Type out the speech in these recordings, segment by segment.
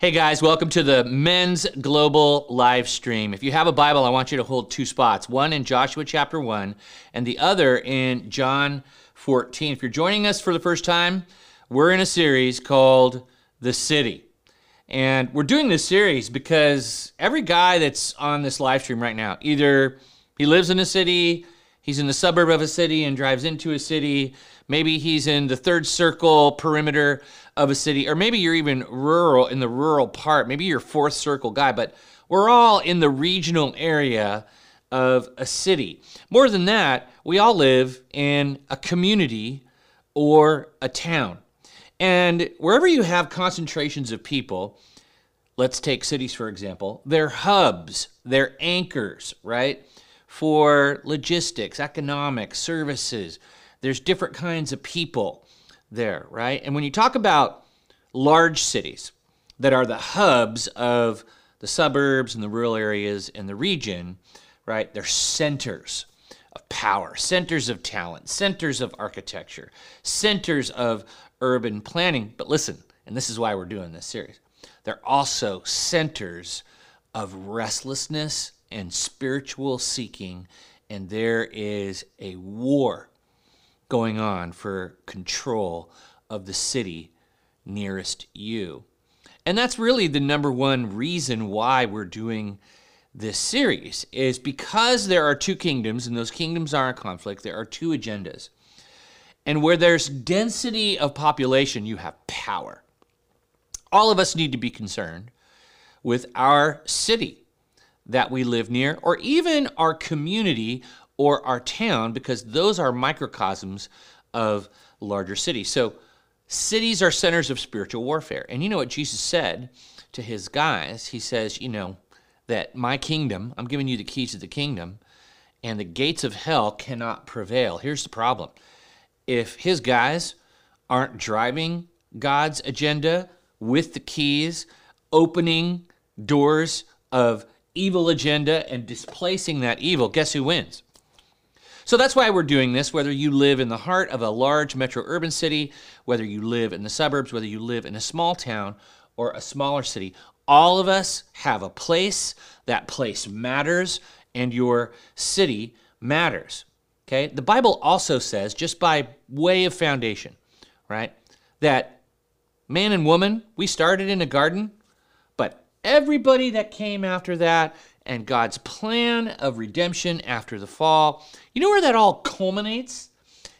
Hey guys, welcome to the Men's Global live stream. If you have a Bible, I want you to hold two spots one in Joshua chapter 1 and the other in John 14. If you're joining us for the first time, we're in a series called The City. And we're doing this series because every guy that's on this live stream right now, either he lives in a city, he's in the suburb of a city and drives into a city, maybe he's in the third circle perimeter of a city, or maybe you're even rural in the rural part. Maybe you're fourth circle guy, but we're all in the regional area of a city. More than that, we all live in a community or a town. And wherever you have concentrations of people, let's take cities for example, they're hubs, they're anchors, right? For logistics, economics, services. There's different kinds of people there, right? And when you talk about large cities that are the hubs of the suburbs and the rural areas in the region, right? They're centers of power, centers of talent, centers of architecture, centers of urban planning. But listen, and this is why we're doing this series, they're also centers of restlessness and spiritual seeking. And there is a war going on for control of the city nearest you. And that's really the number one reason why we're doing this series is because there are two kingdoms and those kingdoms are in conflict, there are two agendas. And where there's density of population, you have power. All of us need to be concerned with our city that we live near, or even our community or our town, because those are microcosms of larger cities. So, cities are centers of spiritual warfare. And you know what Jesus said to his guys? He says, You know, that my kingdom, I'm giving you the keys to the kingdom, and the gates of hell cannot prevail. Here's the problem if his guys aren't driving God's agenda with the keys, opening doors of evil agenda and displacing that evil, guess who wins? So that's why we're doing this, whether you live in the heart of a large metro urban city, whether you live in the suburbs, whether you live in a small town or a smaller city. All of us have a place. That place matters, and your city matters. Okay? The Bible also says, just by way of foundation, right, that man and woman, we started in a garden, but everybody that came after that and God's plan of redemption after the fall. You know where that all culminates?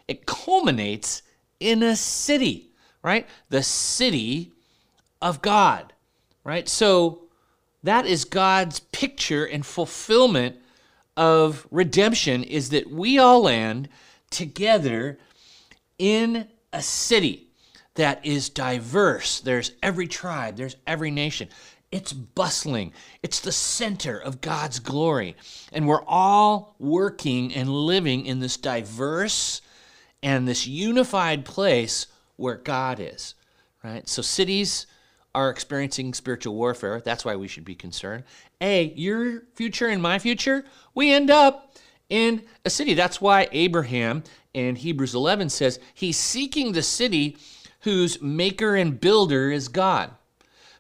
It culminates in a city, right? The city of God, right? So that is God's picture and fulfillment of redemption is that we all land together in a city that is diverse. There's every tribe, there's every nation. It's bustling. It's the center of God's glory. And we're all working and living in this diverse and this unified place where God is, right? So cities are experiencing spiritual warfare. That's why we should be concerned. A, your future and my future, we end up in a city. That's why Abraham in Hebrews 11 says he's seeking the city whose maker and builder is God.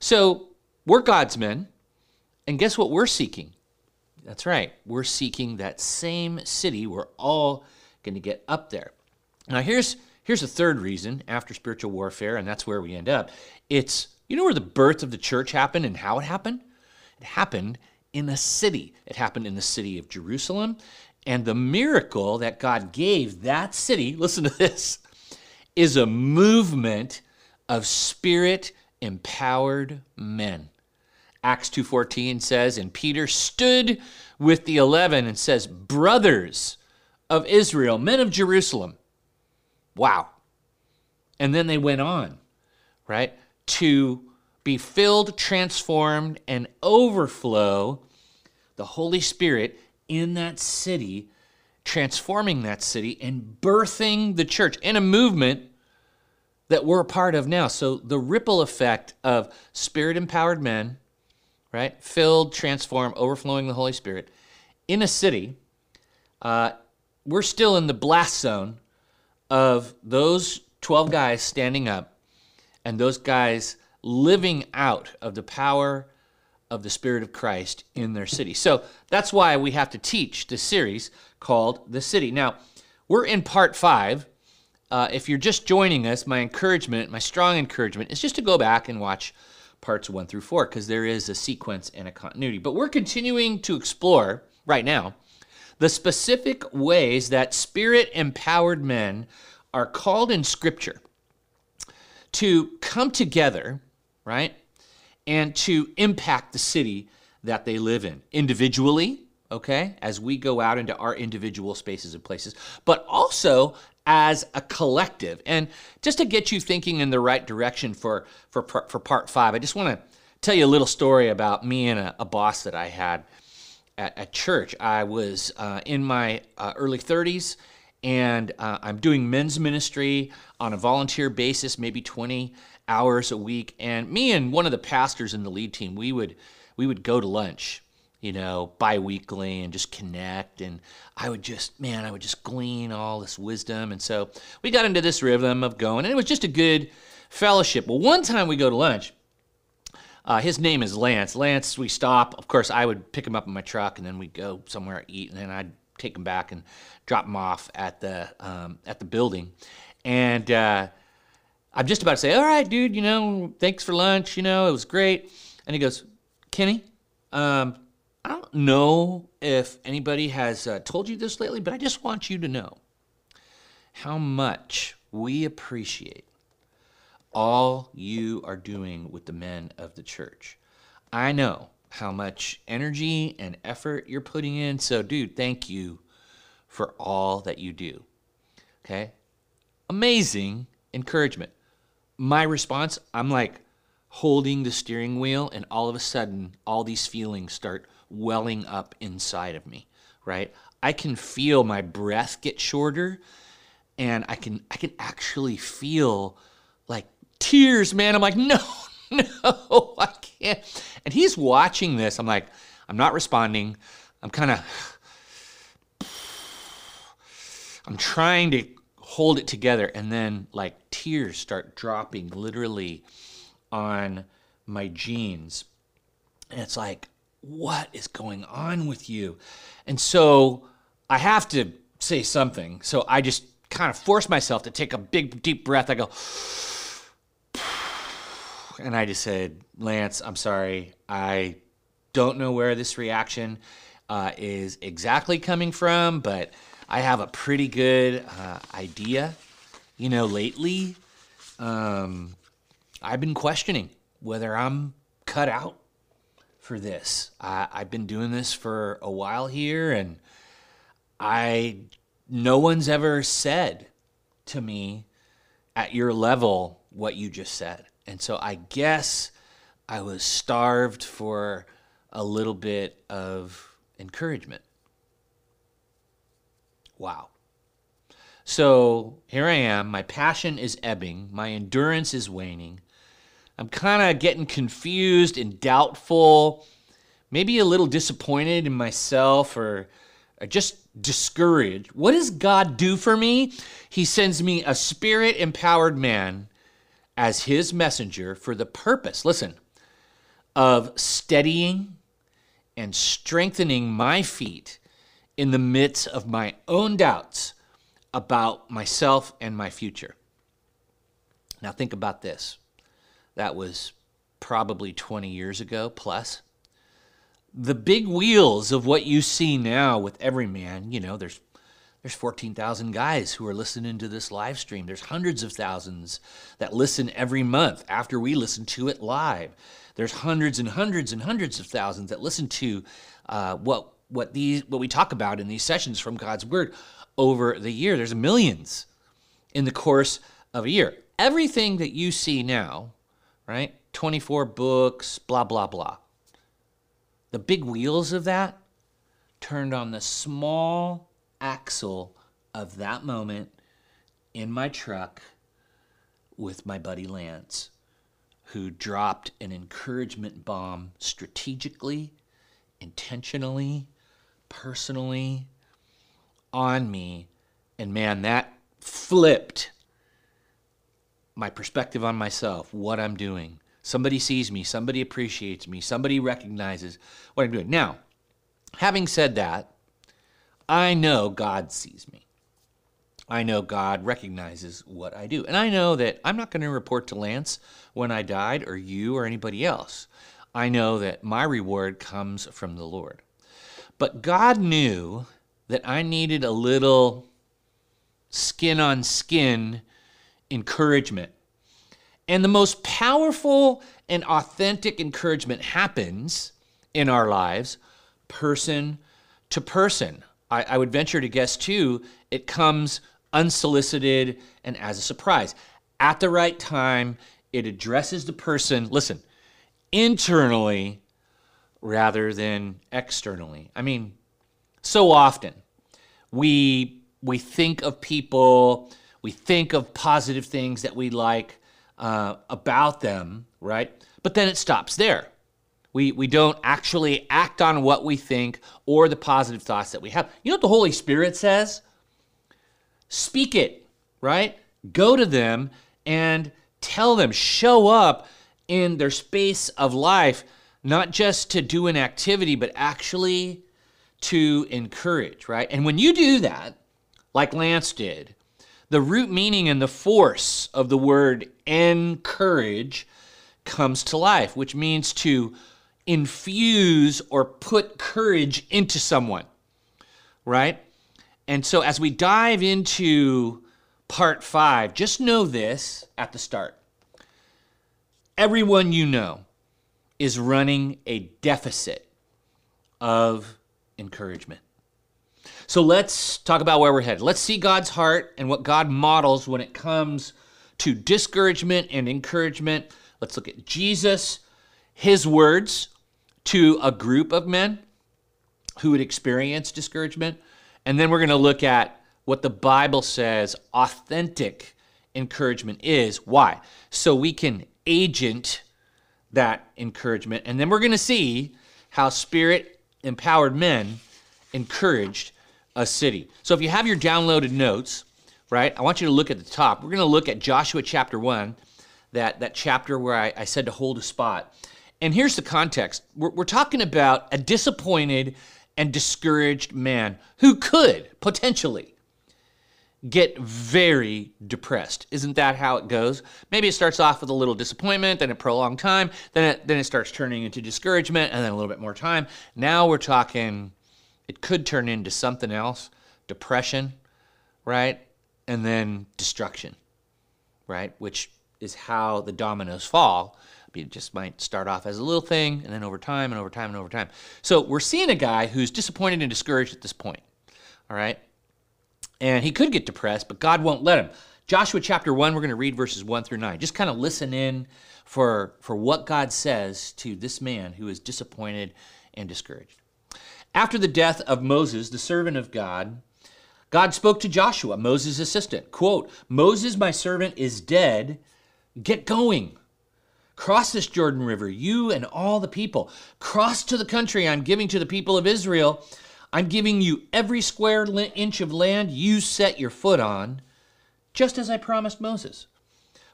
So we're God's men. And guess what we're seeking? That's right. We're seeking that same city. We're all going to get up there. Now, here's here's a third reason after spiritual warfare, and that's where we end up. It's you know where the birth of the church happened and how it happened? It happened in a city. It happened in the city of Jerusalem. And the miracle that God gave that city, listen to this, is a movement of spirit empowered men. Acts 2:14 says, and Peter stood with the 11 and says, "Brothers of Israel, men of Jerusalem." Wow. And then they went on, right? To be filled, transformed and overflow the Holy Spirit in that city, transforming that city and birthing the church in a movement that we're a part of now. So the ripple effect of spirit empowered men right? Filled, transformed, overflowing the Holy Spirit in a city. Uh, we're still in the blast zone of those 12 guys standing up and those guys living out of the power of the Spirit of Christ in their city. So that's why we have to teach this series called The City. Now, we're in part five. Uh, if you're just joining us, my encouragement, my strong encouragement, is just to go back and watch parts one through four because there is a sequence and a continuity. But we're continuing to explore right now the specific ways that spirit empowered men are called in Scripture to come together, right, and to impact the city that they live in individually, okay, as we go out into our individual spaces and places, but also as a collective. And just to get you thinking in the right direction for, for, for part five, I just want to tell you a little story about me and a, a boss that I had at, at church. I was uh, in my uh, early 30s and uh, I'm doing men's ministry on a volunteer basis, maybe 20 hours a week. And me and one of the pastors in the lead team, we would we would go to lunch, you know, biweekly and just connect. And I would just, man, I would just glean all this wisdom. And so we got into this rhythm of going, and it was just a good fellowship. Well, one time we go to lunch. Uh, his name is Lance. Lance, we stop. Of course, I would pick him up in my truck, and then we'd go somewhere eat, and then I'd take him back and drop him off at the um, at the building. And uh, I'm just about to say, "All right, dude, you know, thanks for lunch. You know, it was great." And he goes, "Kenny, um, I don't know if anybody has uh, told you this lately, but I just want you to know how much we appreciate all you are doing with the men of the church. I know how much energy and effort you're putting in. So, dude, thank you for all that you do. Okay? Amazing encouragement. My response, I'm like holding the steering wheel, and all of a sudden, all these feelings start welling up inside of me, right? I can feel my breath get shorter and I can I can actually feel like tears, man. I'm like, no, no, I can't. And he's watching this. I'm like, I'm not responding. I'm kind of, I'm trying to hold it together. And then, like, tears start dropping literally on my jeans. And it's like, what is going on with you? And so I have to say something. So I just kind of force myself to take a big, deep breath. I go, and I just said, Lance, I'm sorry. I don't know where this reaction uh, is exactly coming from, but I have a pretty good uh, idea. You know, lately, um, I've been questioning whether I'm cut out for this. I, I've been doing this for a while here, and I no one's ever said to me at your level what you just said. And so I guess I was starved for a little bit of encouragement. Wow. So here I am. My passion is ebbing. My endurance is waning. I'm kind of getting confused and doubtful, maybe a little disappointed in myself or, or just discouraged. What does God do for me? He sends me a spirit empowered man as his messenger for the purpose, listen, of steadying and strengthening my feet in the midst of my own doubts about myself and my future. Now, think about this. That was probably 20 years ago plus. The big wheels of what you see now with every man, you know, there's there's 14,000 guys who are listening to this live stream. There's hundreds of thousands that listen every month after we listen to it live. There's hundreds and hundreds and hundreds of thousands that listen to uh, what what these what we talk about in these sessions from God's Word over the year. There's millions in the course of a year. Everything that you see now, right? 24 books, blah blah blah. The big wheels of that turned on the small axle of that moment in my truck with my buddy Lance, who dropped an encouragement bomb strategically, intentionally, personally on me. And man, that flipped my perspective on myself, what I'm doing. Somebody sees me, somebody appreciates me, somebody recognizes what I'm doing. Now, having said that, I know God sees me. I know God recognizes what I do. And I know that I'm not going to report to Lance when I died or you or anybody else. I know that my reward comes from the Lord. But God knew that I needed a little skin on skin encouragement. And the most powerful and authentic encouragement happens in our lives person to person. I, I, would venture to guess, too, it comes unsolicited and as a surprise. At the right time, it addresses the person, listen, internally rather than externally. I mean, so often we we think of people, we think of positive things that we like uh, about them, right? But then it stops there. We, we don't actually act on what we think or the positive thoughts that we have. You know what the Holy Spirit says? Speak it, right? Go to them and tell them, show up in their space of life, not just to do an activity, but actually to encourage, right? And when you do that, like Lance did, the root meaning and the force of the word encourage comes to life, which means to infuse or put courage into someone, right? And so as we dive into part five, just know this at the start. Everyone you know is running a deficit of encouragement. So let's talk about where we're headed. Let's see God's heart and what God models when it comes to discouragement and encouragement. Let's look at Jesus, his words to a group of men who would experience discouragement. And then we're going to look at what the Bible says authentic encouragement is. Why? So we can agent that encouragement. And then we're going to see how spirit empowered men encouraged a city. So if you have your downloaded notes, right, I want you to look at the top. We're going to look at Joshua chapter 1, that, that chapter where I, I said to hold a spot. And here's the context we're, we're talking about a disappointed and discouraged man who could potentially get very depressed. Isn't that how it goes? Maybe it starts off with a little disappointment, then a prolonged time, then it, then it starts turning into discouragement, and then a little bit more time. Now we're talking, it could turn into something else depression, right? And then destruction, right? Which is how the dominoes fall it just might start off as a little thing, and then over time, and over time, and over time. So we're seeing a guy who's disappointed and discouraged at this point. All right? And he could get depressed, but God won't let him. Joshua chapter 1, we're going to read verses 1 through 9. Just kind of listen in for, for what God says to this man who is disappointed and discouraged. After the death of Moses, the servant of God, God spoke to Joshua, Moses' assistant. Quote, Moses, my servant, is dead. Get going. Cross this Jordan River, you and all the people. Cross to the country I'm giving to the people of Israel. I'm giving you every square inch of land you set your foot on, just as I promised Moses.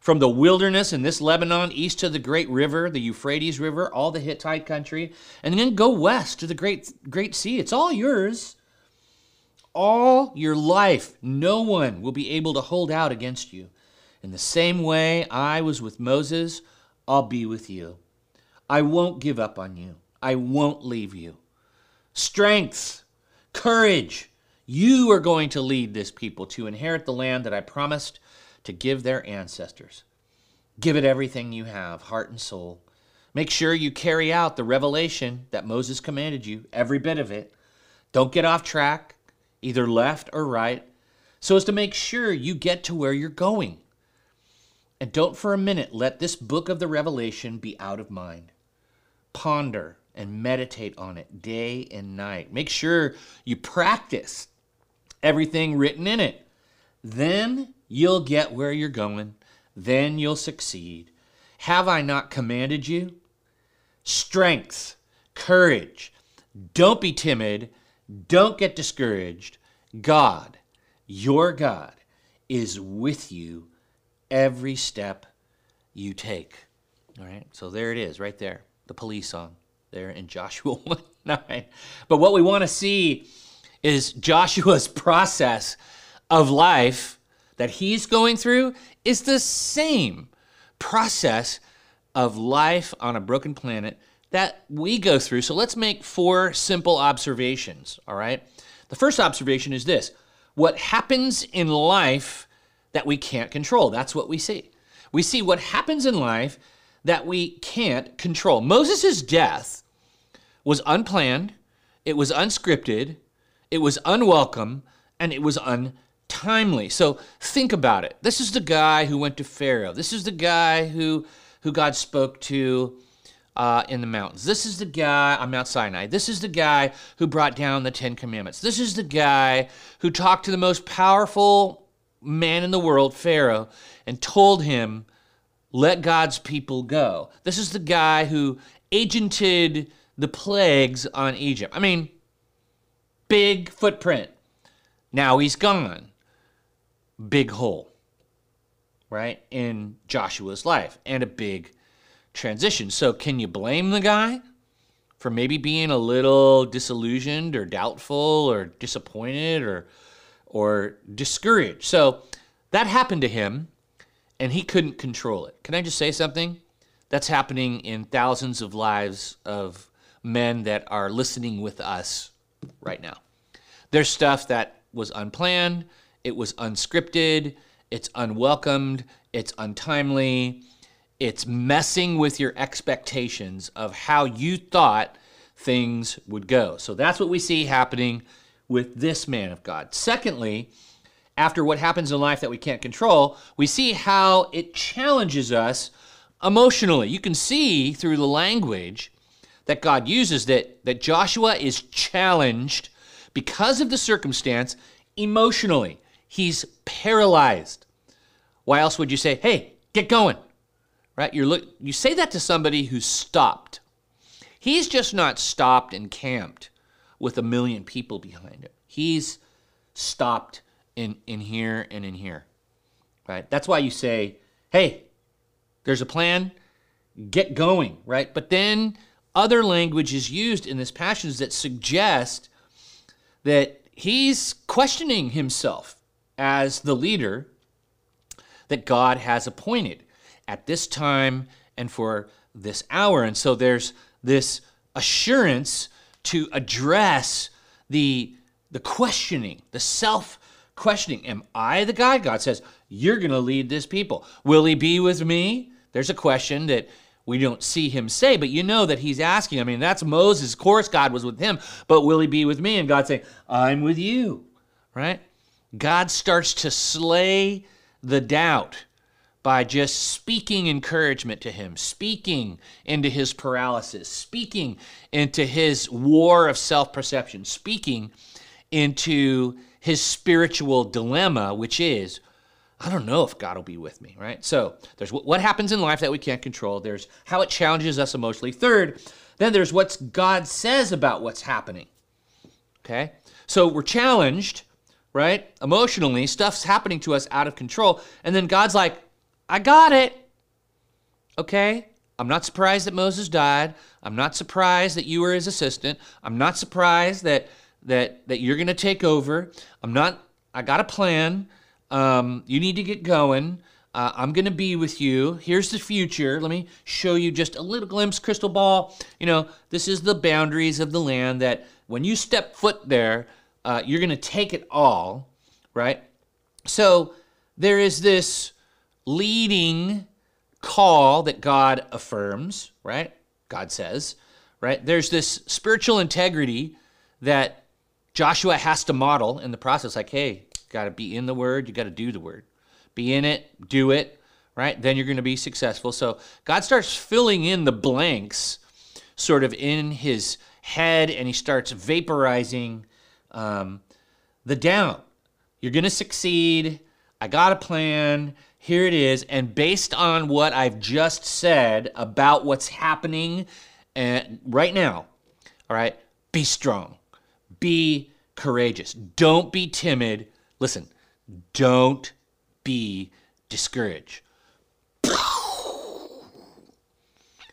From the wilderness in this Lebanon, east to the great river, the Euphrates River, all the Hittite country, and then go west to the great, great sea. It's all yours. All your life, no one will be able to hold out against you. In the same way I was with Moses, I'll be with you. I won't give up on you. I won't leave you. Strength, courage. You are going to lead this people to inherit the land that I promised to give their ancestors. Give it everything you have, heart and soul. Make sure you carry out the revelation that Moses commanded you, every bit of it. Don't get off track, either left or right, so as to make sure you get to where you're going. And don't for a minute let this book of the Revelation be out of mind. Ponder and meditate on it day and night. Make sure you practice everything written in it. Then you'll get where you're going. Then you'll succeed. Have I not commanded you? Strength, courage. Don't be timid. Don't get discouraged. God, your God, is with you every step you take. All right, so there it is, right there, the police song there in Joshua 1 9. But what we want to see is Joshua's process of life that he's going through is the same process of life on a broken planet that we go through. So let's make four simple observations, all right? The first observation is this what happens in life that we can't control? That's what we see. We see what happens in life that we can't control. Moses' death was unplanned, it was unscripted, it was unwelcome, and it was untimely. So think about it. This is the guy who went to Pharaoh. This is the guy who who God spoke to uh, in the mountains. This is the guy on Mount Sinai. This is the guy who brought down the Ten Commandments. This is the guy who talked to the most powerful man in the world, Pharaoh, and told him, let God's people go. This is the guy who agented the plagues on Egypt. I mean, big footprint. Now he's gone. Big hole, right, in Joshua's life, and a big transition. So, can you blame the guy for maybe being a little disillusioned or doubtful or disappointed or or discouraged? So, that happened to him, and he couldn't control it. Can I just say something? That's happening in thousands of lives of men that are listening with us right now. There's stuff that was unplanned, it was unscripted, it's unwelcomed, it's untimely, it's messing with your expectations of how you thought things would go. So that's what we see happening with this man of God. Secondly, after what happens in life that we can't control, we see how it challenges us emotionally. You can see through the language that God uses that, that Joshua is challenged because of the circumstance emotionally. He's paralyzed. Why else would you say, hey, get going? Right? You're look, you say that to somebody who's stopped. He's just not stopped and camped with a million people behind him. He's stopped in, in here and in here. Right? That's why you say, hey, there's a plan, get going, right? But then other language is used in this passage that suggest that he's questioning himself as the leader that God has appointed at this time and for this hour. And so there's this assurance to address the, the questioning, the self questioning. Am I the guy? God says, You're going to lead this people. Will he be with me? There's a question that we don't see him say, but you know that he's asking. I mean, that's Moses. Of course, God was with him, but will he be with me? And God saying, I'm with you, right? God starts to slay the doubt by just speaking encouragement to him, speaking into his paralysis, speaking into his war of self perception, speaking into his spiritual dilemma, which is, I don't know if God will be with me, right? So there's what happens in life that we can't control. There's how it challenges us emotionally. Third, then there's what God says about what's happening. Okay? So we're challenged, right? Emotionally, stuff's happening to us out of control. And then God's like, I got it. Okay? I'm not surprised that Moses died. I'm not surprised that you were his assistant. I'm not surprised that that that you're going to take over. I'm not I got a plan. Um, you need to get going. Uh, I'm going to be with you. Here's the future. Let me show you just a little glimpse, crystal ball. You know, this is the boundaries of the land that when you step foot there, uh, you're going to take it all, right? So there is this leading call that God affirms, right? God says, right? There's this spiritual integrity that Joshua has to model in the process, like, hey, got to be in the word, you got to do the word. Be in it, do it, right? Then you're going to be successful. So God starts filling in the blanks sort of in his head and he starts vaporizing um, the down. You're going to succeed. I got a plan. Here it is. And based on what I've just said about what's happening and right now, all right, be strong. Be courageous. Don't be timid. Listen, don't be discouraged.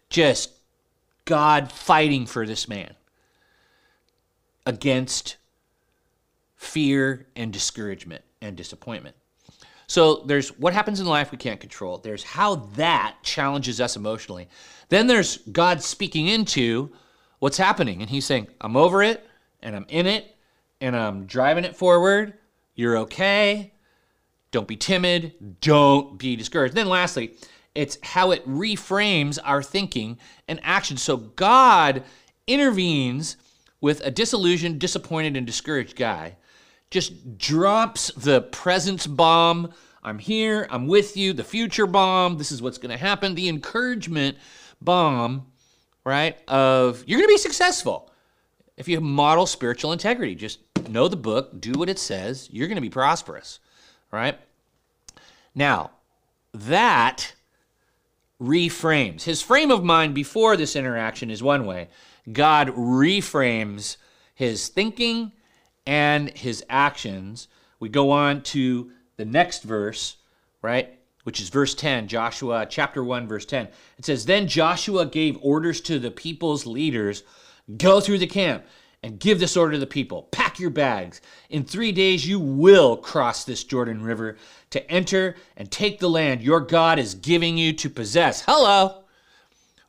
just God fighting for this man against fear and discouragement and disappointment. So there's what happens in life we can't control. There's how that challenges us emotionally. Then there's God speaking into what's happening. And he's saying, I'm over it and I'm in it and I'm driving it forward. You're okay. Don't be timid. Don't be discouraged. Then lastly, it's how it reframes our thinking and action. So God intervenes with a disillusioned, disappointed, and discouraged guy, just drops the presence bomb. I'm here, I'm with you, the future bomb, this is what's going to happen, the encouragement bomb, right? Of you're going to be successful if you model spiritual integrity. Just know the book, do what it says, you're going to be prosperous, right? Now, that reframes. His frame of mind before this interaction is one way. God reframes his thinking and his actions. We go on to the next verse, right? Which is verse 10, Joshua chapter 1, verse 10. It says, Then Joshua gave orders to the people's leaders go through the camp and give this order to the people pack your bags. In three days, you will cross this Jordan River to enter and take the land your God is giving you to possess. Hello.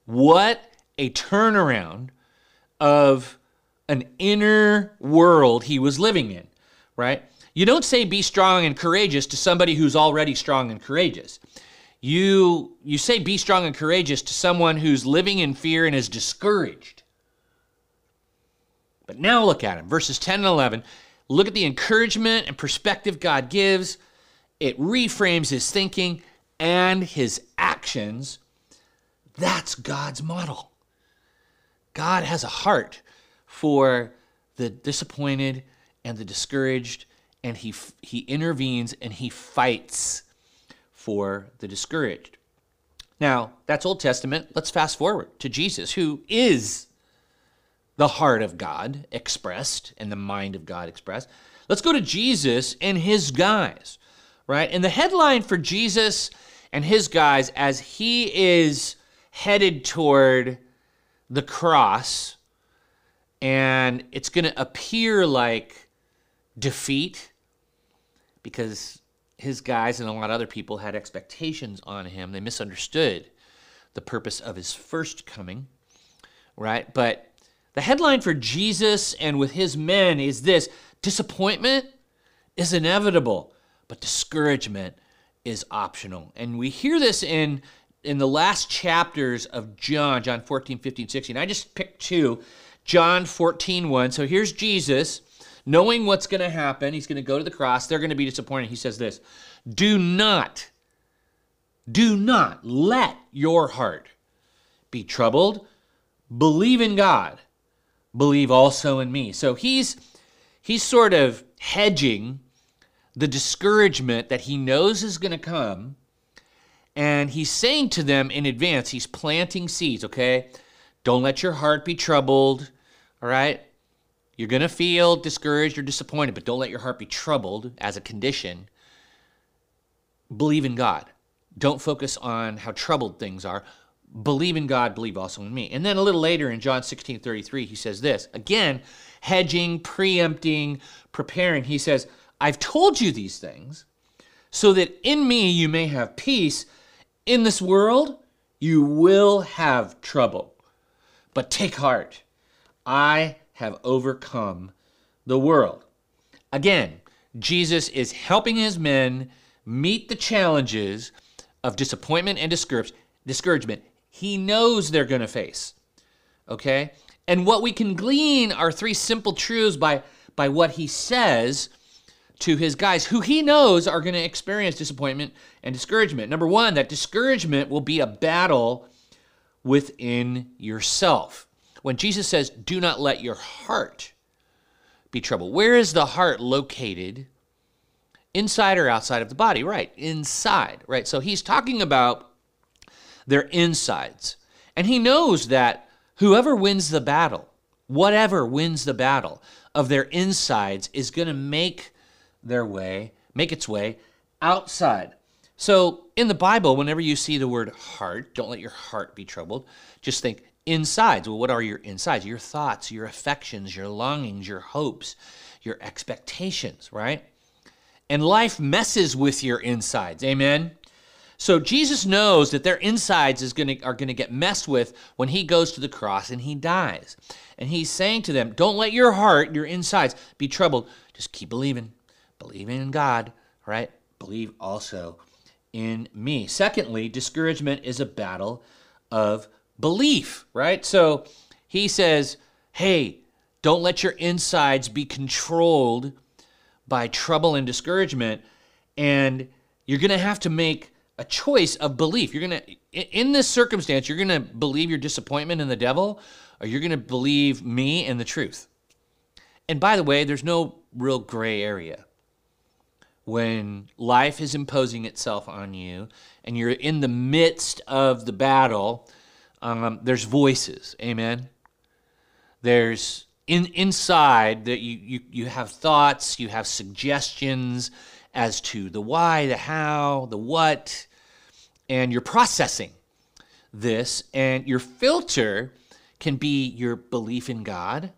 What a turnaround of an inner world he was living in, right? You don't say be strong and courageous to somebody who's already strong and courageous. You you say be strong and courageous to someone who's living in fear and is discouraged. But now look at him, verses 10 and 11. Look at the encouragement and perspective God gives. It reframes his thinking and his actions. That's God's model. God has a heart for the disappointed and the discouraged, and he, he intervenes and he fights for the discouraged. Now, that's Old Testament. Let's fast forward to Jesus, who is the heart of God expressed and the mind of God expressed. Let's go to Jesus and his guys, right? And the headline for Jesus and his guys as he is headed toward the cross, and it's going to appear like defeat because his guys and a lot of other people had expectations on him. They misunderstood the purpose of his first coming, right? But the headline for Jesus and with his men is this disappointment is inevitable, but discouragement is optional. And we hear this in in the last chapters of John, John 14, 15, 16, I just picked two. John 14, 1. So here's Jesus knowing what's going to happen. He's going to go to the cross. They're going to be disappointed. He says this Do not, do not let your heart be troubled. Believe in God. Believe also in me. So he's he's sort of hedging the discouragement that he knows is going to come and he's saying to them in advance, he's planting seeds, okay? Don't let your heart be troubled, all right? You're going to feel discouraged or disappointed, but don't let your heart be troubled as a condition. Believe in God. Don't focus on how troubled things are. Believe in God, believe also in me. And then a little later in John 16 33, he says this again, hedging, preempting, preparing. He says, I've told you these things so that in me you may have peace. In this world, you will have trouble. But take heart, I have overcome the world. Again, Jesus is helping his men meet the challenges of disappointment and discouragement he knows they're going to face. Okay? And what we can glean are three simple truths by, by what he says to his guys who he knows are going to experience disappointment and discouragement. Number one, that discouragement will be a battle within yourself. When Jesus says, do not let your heart be troubled, where is the heart located? Inside or outside of the body? Right, inside, right? So he's talking about their insides. And he knows that whoever wins the battle, whatever wins the battle of their insides, is going to make their way, make its way outside. So in the Bible, whenever you see the word heart, don't let your heart be troubled. Just think insides. Well, what are your insides? Your thoughts, your affections, your longings, your hopes, your expectations, right? And life messes with your insides. Amen. So Jesus knows that their insides is gonna, are going to get messed with when he goes to the cross and he dies. And he's saying to them, Don't let your heart, your insides, be troubled. Just keep believing. Believing in God, right? Believe also in me. Secondly, discouragement is a battle of belief, right? So he says, Hey, don't let your insides be controlled by trouble and discouragement. And you're going to have to make a choice of belief. You're going to, in this circumstance, you're going to believe your disappointment in the devil, or you're going to believe me and the truth. And by the way, there's no real gray area. When life is imposing itself on you and you're in the midst of the battle, um, there's voices. Amen. There's in inside that you, you you have thoughts, you have suggestions as to the why, the how, the what, and you're processing this, and your filter can be your belief in God,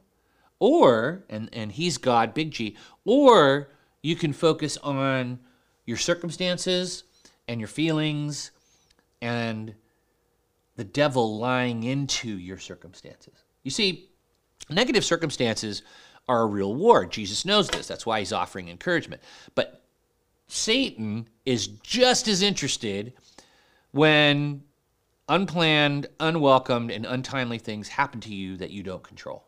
or and and He's God, big G, or you can focus on your circumstances and your feelings and the devil lying into your circumstances. You see, Negative circumstances are a real war. Jesus knows this. That's why he's offering encouragement. But Satan is just as interested when unplanned, unwelcomed, and untimely things happen to you that you don't control.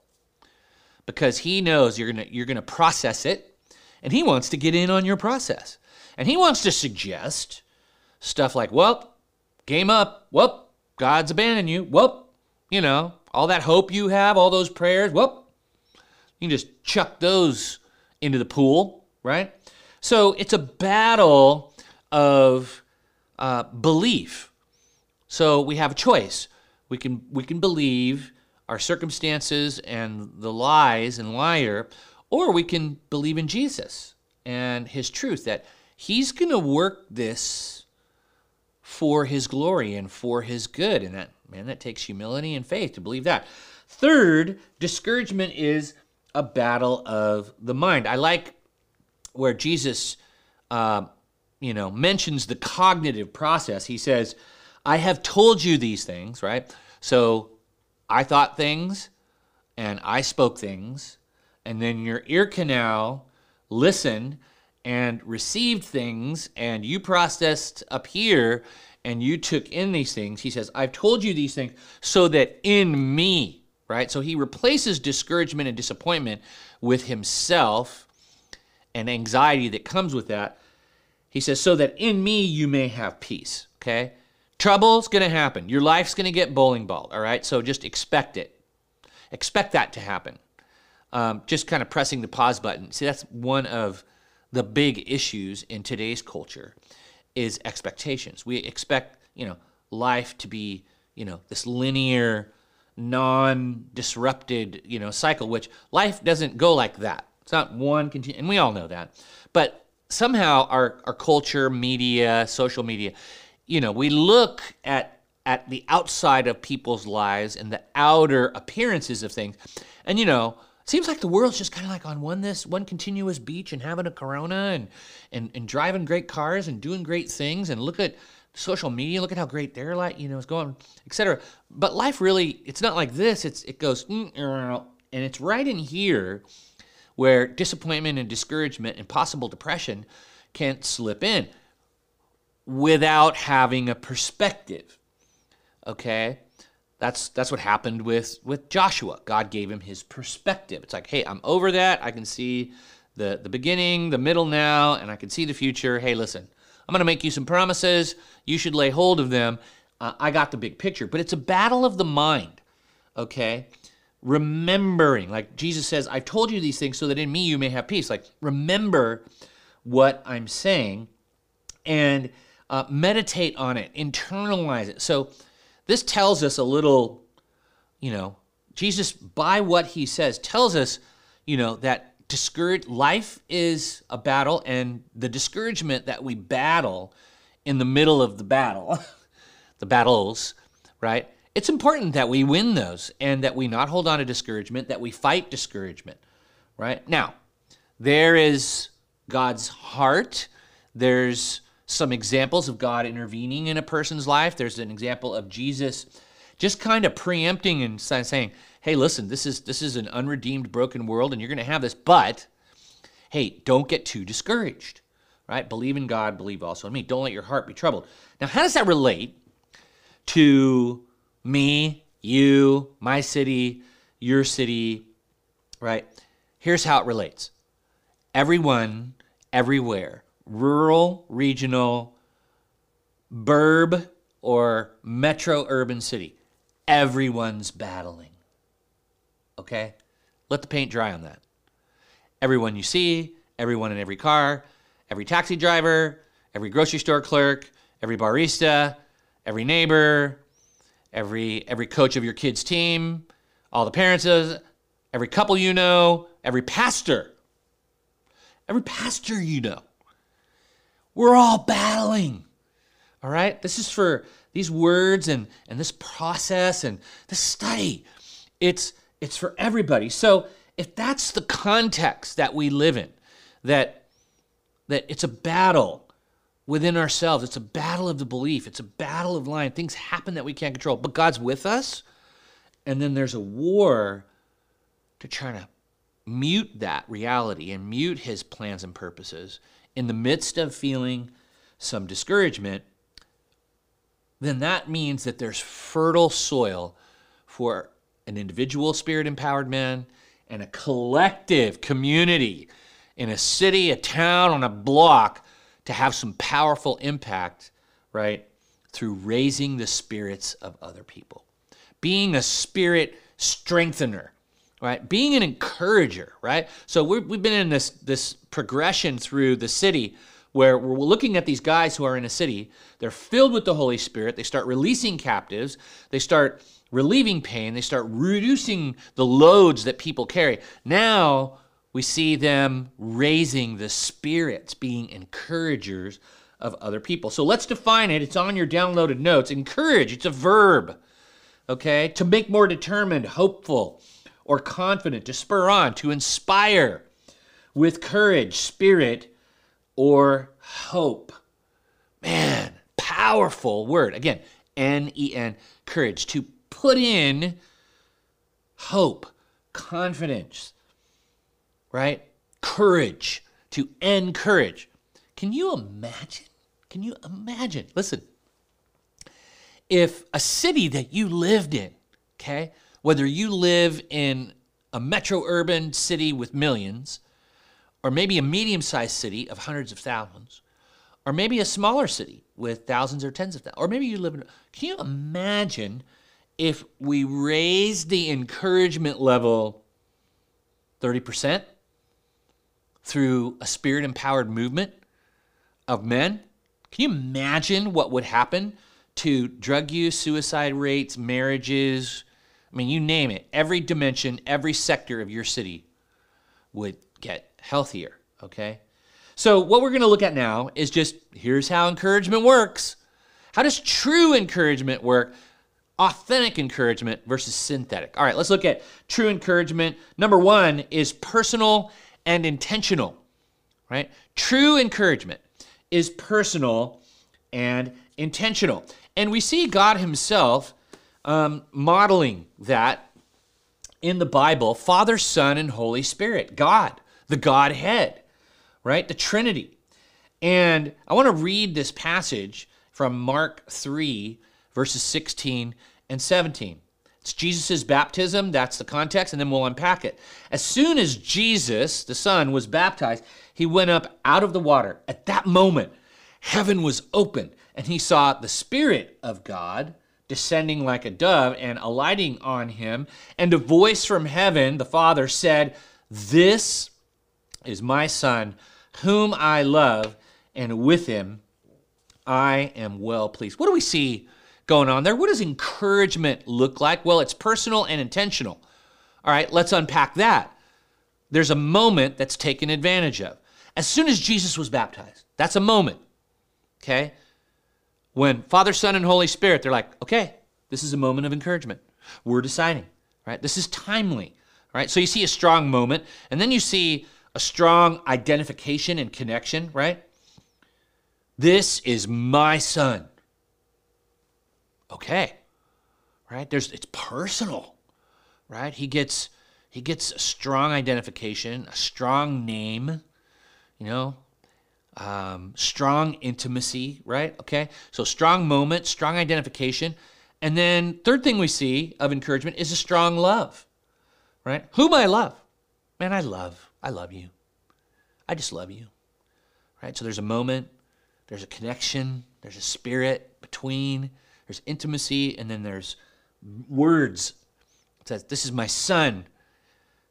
Because he knows you're going you're going to process it and he wants to get in on your process. And he wants to suggest stuff like, "Well, game up. Well, God's abandoned you. Well, you know, all that hope you have, all those prayers, well, you can just chuck those into the pool, right? So it's a battle of uh, belief. So we have a choice. We can we can believe our circumstances and the lies and liar, or we can believe in Jesus and His truth that He's going to work this for His glory and for His good, and that Man, that takes humility and faith to believe that. Third, discouragement is a battle of the mind. I like where Jesus, uh, you know, mentions the cognitive process. He says, "I have told you these things." Right. So, I thought things, and I spoke things, and then your ear canal listened and received things, and you processed up here, and you took in these things, he says, I've told you these things so that in me, right? So he replaces discouragement and disappointment with himself and anxiety that comes with that. He says, so that in me you may have peace, okay? Trouble's gonna happen. Your life's gonna get bowling ball, all right? So just expect it. Expect that to happen. Um, just kind of pressing the pause button. See, that's one of the big issues in today's culture is expectations. We expect, you know, life to be, you know, this linear, non-disrupted, you know, cycle, which life doesn't go like that. It's not one continue, and we all know that. But somehow our, our culture, media, social media, you know, we look at at the outside of people's lives and the outer appearances of things. And you know, seems like the world's just kind of like on one this one continuous beach and having a corona and, and and driving great cars and doing great things and look at social media look at how great their life you know is going etc but life really it's not like this it's it goes mm, mm, mm, mm, and it's right in here where disappointment and discouragement and possible depression can slip in without having a perspective okay that's that's what happened with with Joshua. God gave him his perspective. It's like, hey, I'm over that. I can see the the beginning, the middle now, and I can see the future. Hey, listen, I'm going to make you some promises. You should lay hold of them. Uh, I got the big picture, but it's a battle of the mind. Okay, remembering, like Jesus says, I've told you these things so that in me you may have peace. Like remember what I'm saying, and uh, meditate on it, internalize it. So this tells us a little, you know, Jesus, by what he says, tells us, you know, that discouraged life is a battle, and the discouragement that we battle in the middle of the battle, the battles, right? It's important that we win those and that we not hold on to discouragement, that we fight discouragement, right? Now, there is God's heart. There's some examples of God intervening in a person's life. There's an example of Jesus just kind of preempting and saying, "Hey, listen, this is this is an unredeemed, broken world, and you're going to have this, but hey, don't get too discouraged." Right? Believe in God, believe also in me. Don't let your heart be troubled. Now, how does that relate to me, you, my city, your city, right? Here's how it relates. Everyone, everywhere, rural, regional, burb, or metro urban city, everyone's battling. Okay? Let the paint dry on that. Everyone you see, everyone in every car, every taxi driver, every grocery store clerk, every barista, every neighbor, every every coach of your kids' team, all the parents, every couple you know, every pastor, every pastor you know. We're all battling. All right? This is for these words and, and this process and this study. It's it's for everybody. So if that's the context that we live in, that that it's a battle within ourselves, it's a battle of the belief, it's a battle of lying. Things happen that we can't control, but God's with us. And then there's a war to try to mute that reality and mute his plans and purposes in the midst of feeling some discouragement then that means that there's fertile soil for an individual spirit empowered man and a collective community in a city, a town, on a block to have some powerful impact, right, through raising the spirits of other people. Being a spirit strengthener, right? Being an encourager, right? So we have been in this, this progression through the city where we're looking at these guys who are in a city. They're filled with the Holy Spirit. They start releasing captives. They start relieving pain. They start reducing the loads that people carry. Now we see them raising the spirits, being encouragers of other people. So let's define it. It's on your downloaded notes. Encourage, it's a verb, okay? To make more determined, hopeful, or confident, to spur on, to inspire with courage, spirit, or hope. Man, powerful word. Again, N E N, courage. To put in hope, confidence, right? Courage. To encourage. Can you imagine? Can you imagine? Listen, if a city that you lived in, okay, whether you live in a metro urban city with millions, or maybe a medium sized city of hundreds of thousands, or maybe a smaller city with thousands or tens of thousands, or maybe you live in. Can you imagine if we raised the encouragement level 30% through a spirit empowered movement of men? Can you imagine what would happen to drug use, suicide rates, marriages? I mean, you name it. Every dimension, every sector of your city would get healthier, okay? So, what we're going to look at now is just here's how encouragement works. How does true encouragement work? Authentic encouragement versus synthetic. All right, let's look at true encouragement. Number one is personal and intentional, right? True encouragement is personal and intentional. And we see God Himself um, modeling that in the Bible Father, Son, and Holy Spirit. God the Godhead, right? The Trinity. And I want to read this passage from Mark 3, verses 16 and 17. It's Jesus' baptism, that's the context, and then we'll unpack it. As soon as Jesus, the Son, was baptized, he went up out of the water. At that moment, heaven was opened, and he saw the Spirit of God descending like a dove and alighting on him. And a voice from heaven, the Father, said, This is my son, whom I love, and with him I am well pleased. What do we see going on there? What does encouragement look like? Well, it's personal and intentional. All right, let's unpack that. There's a moment that's taken advantage of. As soon as Jesus was baptized, that's a moment. Okay? When Father, Son, and Holy Spirit, they're like, okay, this is a moment of encouragement. We're deciding, right? This is timely, right? So you see a strong moment, and then you see a strong identification and connection, right? This is my son. Okay. Right? There's it's personal. Right? He gets he gets a strong identification, a strong name, you know, um, strong intimacy, right? Okay. So strong moment, strong identification. And then third thing we see of encouragement is a strong love. Right? Whom I love. Man, I love. I love you. I just love you. Right? So there's a moment, there's a connection, there's a spirit between, there's intimacy, and then there's words. It says, This is my son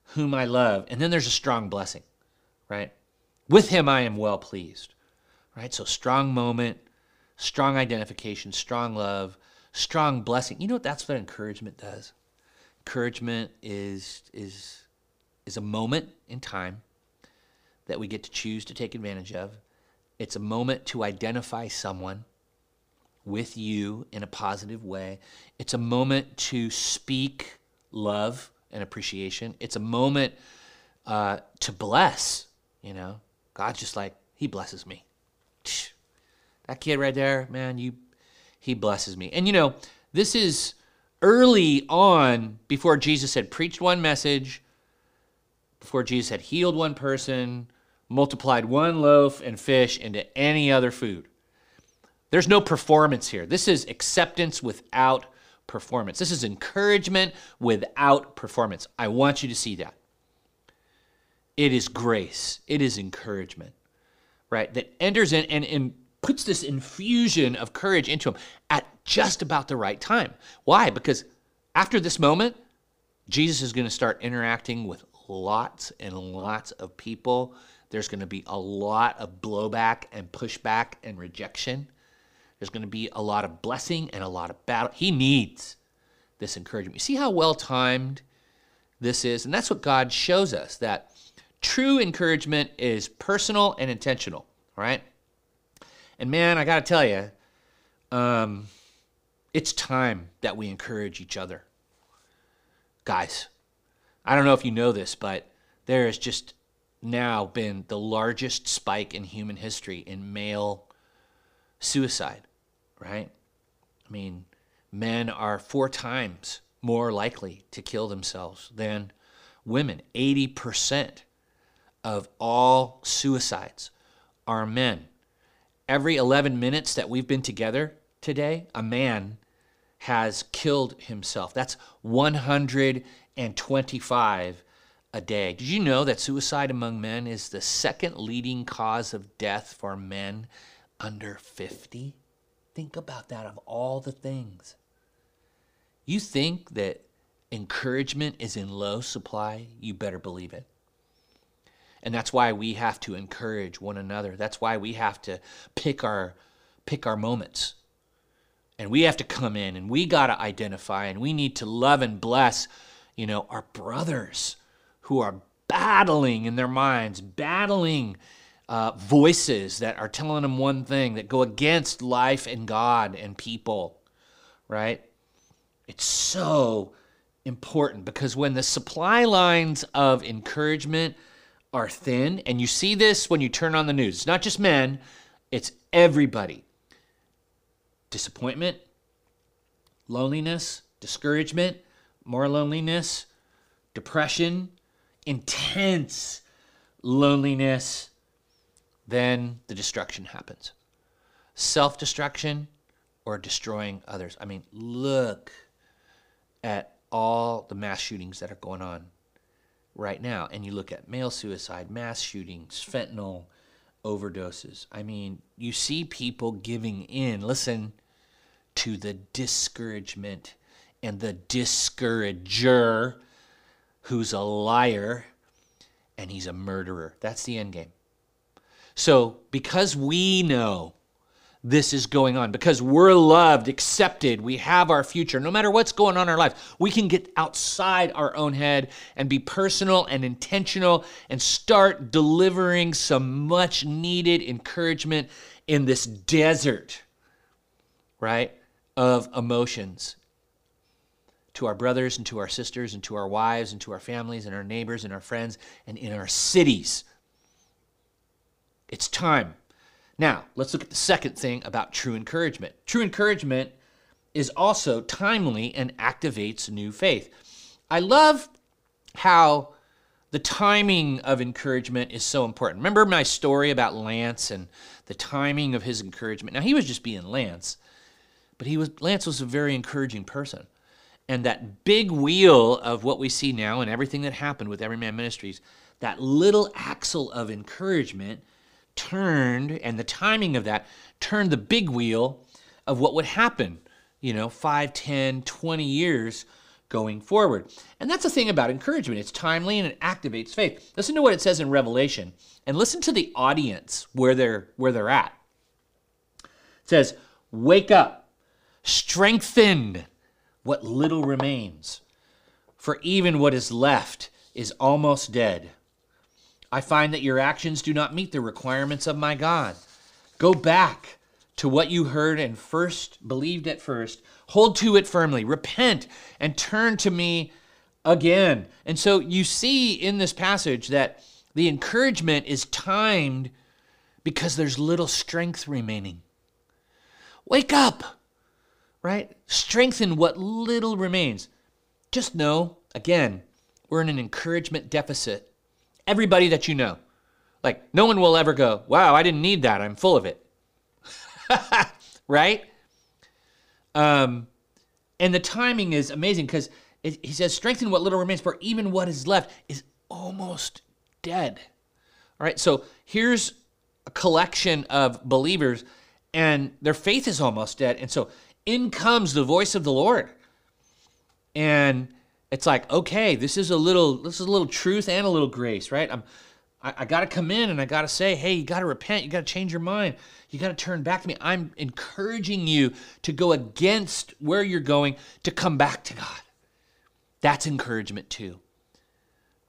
whom I love. And then there's a strong blessing, right? With him I am well pleased, right? So strong moment, strong identification, strong love, strong blessing. You know what that's what encouragement does? Encouragement is is is a moment in time that we get to choose to take advantage of. It's a moment to identify someone with you in a positive way. It's a moment to speak love and appreciation. It's a moment uh, to bless. You know, God's just like He blesses me. That kid right there, man, you, He blesses me. And you know, this is early on before Jesus had preached one message, before Jesus had healed one person, multiplied one loaf and fish into any other food. There's no performance here. This is acceptance without performance. This is encouragement without performance. I want you to see that. It is grace, it is encouragement, right? That enters in and, and puts this infusion of courage into him at just about the right time. Why? Because after this moment, Jesus is going to start interacting with lots and lots of people there's going to be a lot of blowback and pushback and rejection. There's going to be a lot of blessing and a lot of battle. He needs this encouragement. You see how well timed this is? And that's what God shows us that true encouragement is personal and intentional, right? And man, I got to tell you, um, it's time that we encourage each other. Guys, I don't know if you know this, but there has just now been the largest spike in human history in male suicide, right? I mean, men are four times more likely to kill themselves than women. 80% of all suicides are men. Every 11 minutes that we've been together today, a man has killed himself. That's 125 a day. Did you know that suicide among men is the second leading cause of death for men under 50? Think about that of all the things. You think that encouragement is in low supply? You better believe it. And that's why we have to encourage one another. That's why we have to pick our pick our moments. And we have to come in and we got to identify and we need to love and bless, you know, our brothers who are battling in their minds, battling uh, voices that are telling them one thing that go against life and God and people, right? It's so important because when the supply lines of encouragement are thin, and you see this when you turn on the news, it's not just men, it's everybody. Disappointment, loneliness, discouragement, more loneliness, depression, intense loneliness, then the destruction happens. Self destruction or destroying others. I mean, look at all the mass shootings that are going on right now. And you look at male suicide, mass shootings, fentanyl overdoses. I mean, you see people giving in, listen, to the discouragement and the discourager who's a liar and he's a murderer. That's the end game. So, because we know this is going on, because we're loved, accepted, we have our future, no matter what's going on in our life, we can get outside our own head and be personal and intentional and start delivering some much needed encouragement in this desert right, of emotions to our brothers and to our sisters and to our wives and to our families and our neighbors and our friends and in our cities. It's time. Now, let's look at the second thing about true encouragement. True encouragement is also timely and activates new faith. I love how the timing of encouragement is so important. Remember my story about Lance and the timing of his encouragement. Now he was just being Lance, but he was Lance was a very encouraging person. And that big wheel of what we see now and everything that happened with Everyman Ministries, that little axle of encouragement turned, and the timing of that turned the big wheel of what would happen, you know, 5, 10, 20 years going forward. And that's the thing about encouragement. It's timely and it activates faith. Listen to what it says in Revelation and listen to the audience where they're where they're at. It says, "Wake up, strengthen what little remains, for even what is left is almost dead. I find that your actions do not meet the requirements of my God. Go back to what you heard and first believed at first, hold to it firmly, repent, and turn to me again. And so you see in this passage that the encouragement is timed because there's little strength remaining. Wake up, right? Strengthen what little remains. Just know, again, we're in an encouragement deficit. Everybody that you know, like no one will ever go, wow, I didn't need that. I'm full of it. right? Um, and the timing is amazing because he says, strengthen what little remains, for even what is left is almost dead. All right, so here's a collection of believers, and their faith is almost dead. And so in comes the voice of the Lord. And it's like, okay, this is a little, this is a little truth and a little grace, right? I'm I, I got to come in and I got to say, hey, you got to repent. You got to change your mind. You got to turn back to me. I'm encouraging you to go against where you're going to come back to God. That's encouragement too,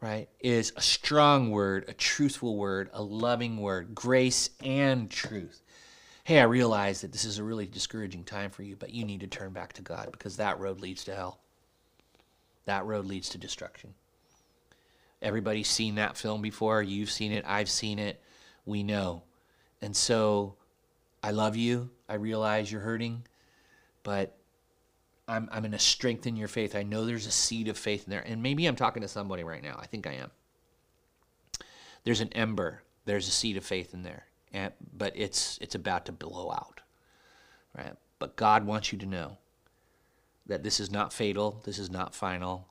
right? Is a strong word, a truthful word, a loving word, grace and truth. Hey, I realize that this is a really discouraging time for you, but you need to turn back to God because that road leads to hell. That road leads to destruction. Everybody's seen that film before. You've seen it. I've seen it. We know. And so I love you. I realize you're hurting, but I'm, I'm going to strengthen your faith. I know there's a seed of faith in there. And maybe I'm talking to somebody right now. I think I am. There's an ember, there's a seed of faith in there, and, but it's, it's about to blow out. Right? But God wants you to know that this is not fatal, this is not final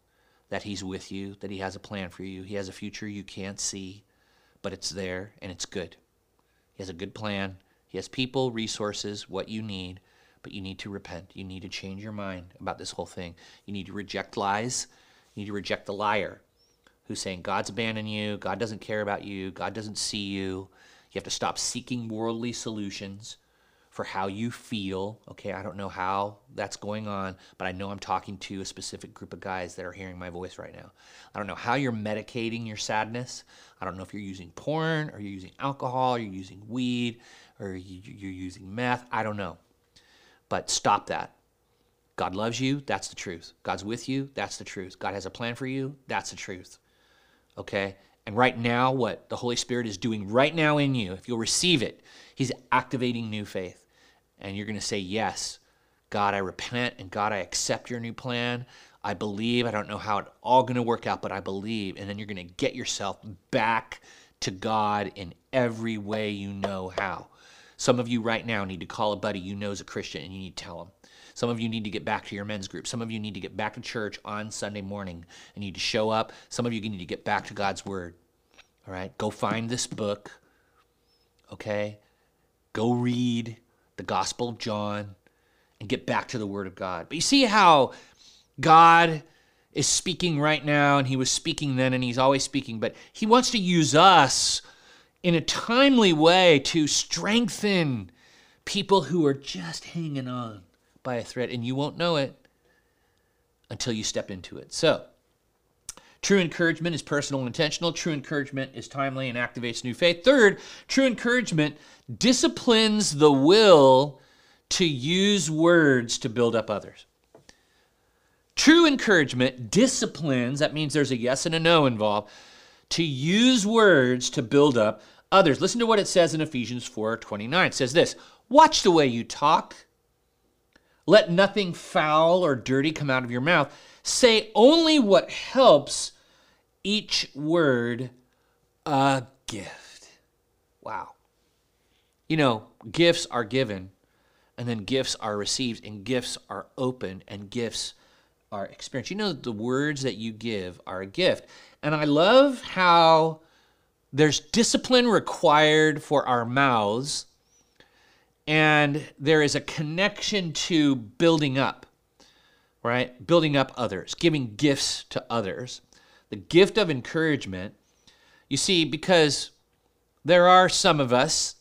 that He's with you, that He has a plan for you. He has a future you can't see, but it's there and it's good. He has a good plan. He has people, resources, what you need, but you need to repent. You need to change your mind about this whole thing. You need to reject lies. You need to reject the liar who's saying God's abandoned you, God doesn't care about you, God doesn't see you. You have to stop seeking worldly solutions for how you feel. Okay, I don't know how that's going on, but I know I'm talking to a specific group of guys that are hearing my voice right now. I don't know how you're medicating your sadness. I don't know if you're using porn or you're using alcohol, or you're using weed, or you're using meth. I don't know. But stop that. God loves you. That's the truth. God's with you. That's the truth. God has a plan for you. That's the truth. Okay? And right now, what the Holy Spirit is doing right now in you, if you'll receive it, He's activating new faith and you're going to say, Yes, God, I repent, and God, I accept your new plan. I believe. I don't know how it's all going to work out, but I believe. And then you're going to get yourself back to God in every way you know how. Some of you right now need to call a buddy you know is a Christian and you need to tell him. Some of you need to get back to your men's group. Some of you need to get back to church on Sunday morning and need to show up. Some of you need to get back to God's word. All right? Go find this book. Okay? Go read the Gospel of John, and get back to the Word of God. But you see how God is speaking right now, and He was speaking then, and He's always speaking, but He wants to use us in a timely way to strengthen people who are just hanging on by a thread, and you won't know it until you step into it. So, True encouragement is personal and intentional. True encouragement is timely and activates new faith. Third, true encouragement disciplines the will to use words to build up others. True encouragement disciplines, that means there's a yes and a no involved, to use words to build up others. Listen to what it says in Ephesians 4 29. It says this Watch the way you talk. Let nothing foul or dirty come out of your mouth. Say only what helps each word a gift. Wow. You know, gifts are given, and then gifts are received, and gifts are open, and gifts are experienced. You know, the words that you give are a gift. And I love how there's discipline required for our mouths, and there is a connection to building up, right? Building up others, giving gifts to others. The gift of encouragement, you see, because there are some of us,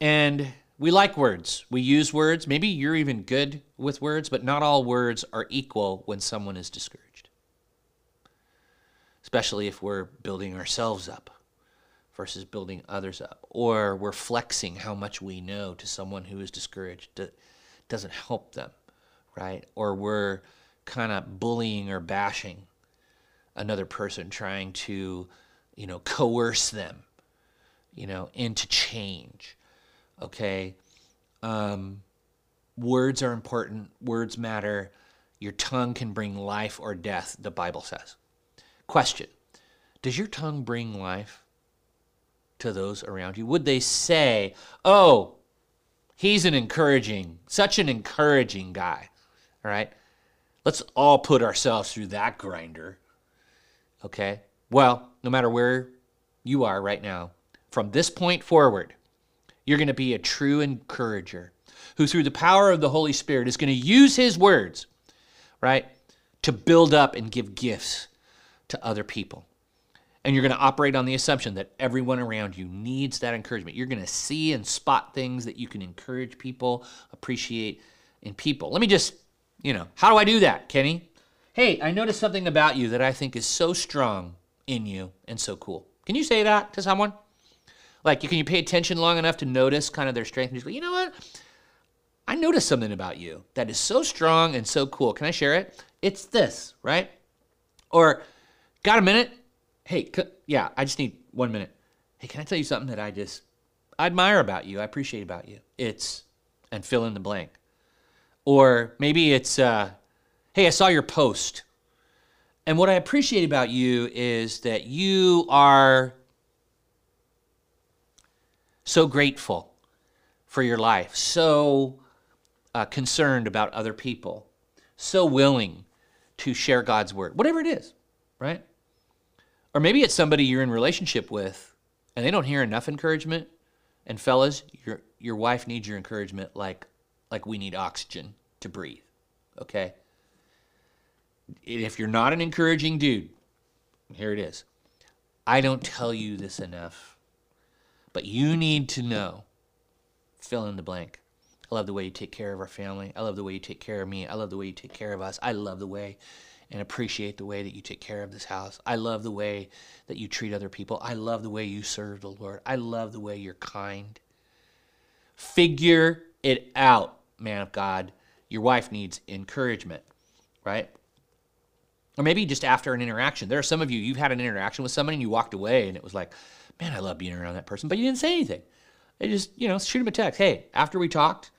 and we like words. We use words. Maybe you're even good with words, but not all words are equal when someone is discouraged. Especially if we're building ourselves up versus building others up, or we're flexing how much we know to someone who is discouraged that doesn't help them, right? Or we're kind of bullying or bashing another person, trying to, you know, coerce them, you know, into change okay? Um, words are important, words matter. Your tongue can bring life or death, the Bible says. Question Does your tongue bring life to those around you? Would they say, oh, he's an encouraging, such an encouraging guy, all right? Let's all put ourselves through that grinder, okay? Well, no matter where you are right now, from this point forward, you're going to be a true encourager who, through the power of the Holy Spirit, is going to use his words, right, to build up and give gifts to other people. And you're going to operate on the assumption that everyone around you needs that encouragement. You're going to see and spot things that you can encourage people, appreciate in people. Let me just, you know, how do I do that, Kenny? Hey, I noticed something about you that I think is so strong in you and so cool. Can you say that to someone? Like, can you pay attention long enough to notice kind of their strength? And just go, you know what? I noticed something about you that is so strong and so cool. Can I share it? It's this, right? Or, got a minute? Hey, yeah, I just need one minute. Hey, can I tell you something that I just I admire about you? I appreciate about you. It's, and fill in the blank. Or maybe it's, uh, hey, I saw your post. And what I appreciate about you is that you are so grateful for your life, so uh, concerned about other people, so willing to share God's word, whatever it is, right? Or maybe it's somebody you're in relationship with and they don't hear enough encouragement. And fellas, your your wife needs your encouragement like like we need oxygen to breathe. Okay? If you're not an encouraging dude, here it is. I don't tell you this enough but you need to know fill in the blank. I love the way you take care of our family. I love the way you take care of me. I love the way you take care of us. I love the way and appreciate the way that you take care of this house. I love the way that you treat other people. I love the way you serve the Lord. I love the way you're kind. Figure it out, man of God. Your wife needs encouragement, right? Or maybe just after an interaction. There are some of you, you've had an interaction with somebody and you walked away and it was like, man, I love being around that person. But you didn't say anything. They just, you know, shoot him a text. Hey, after we talked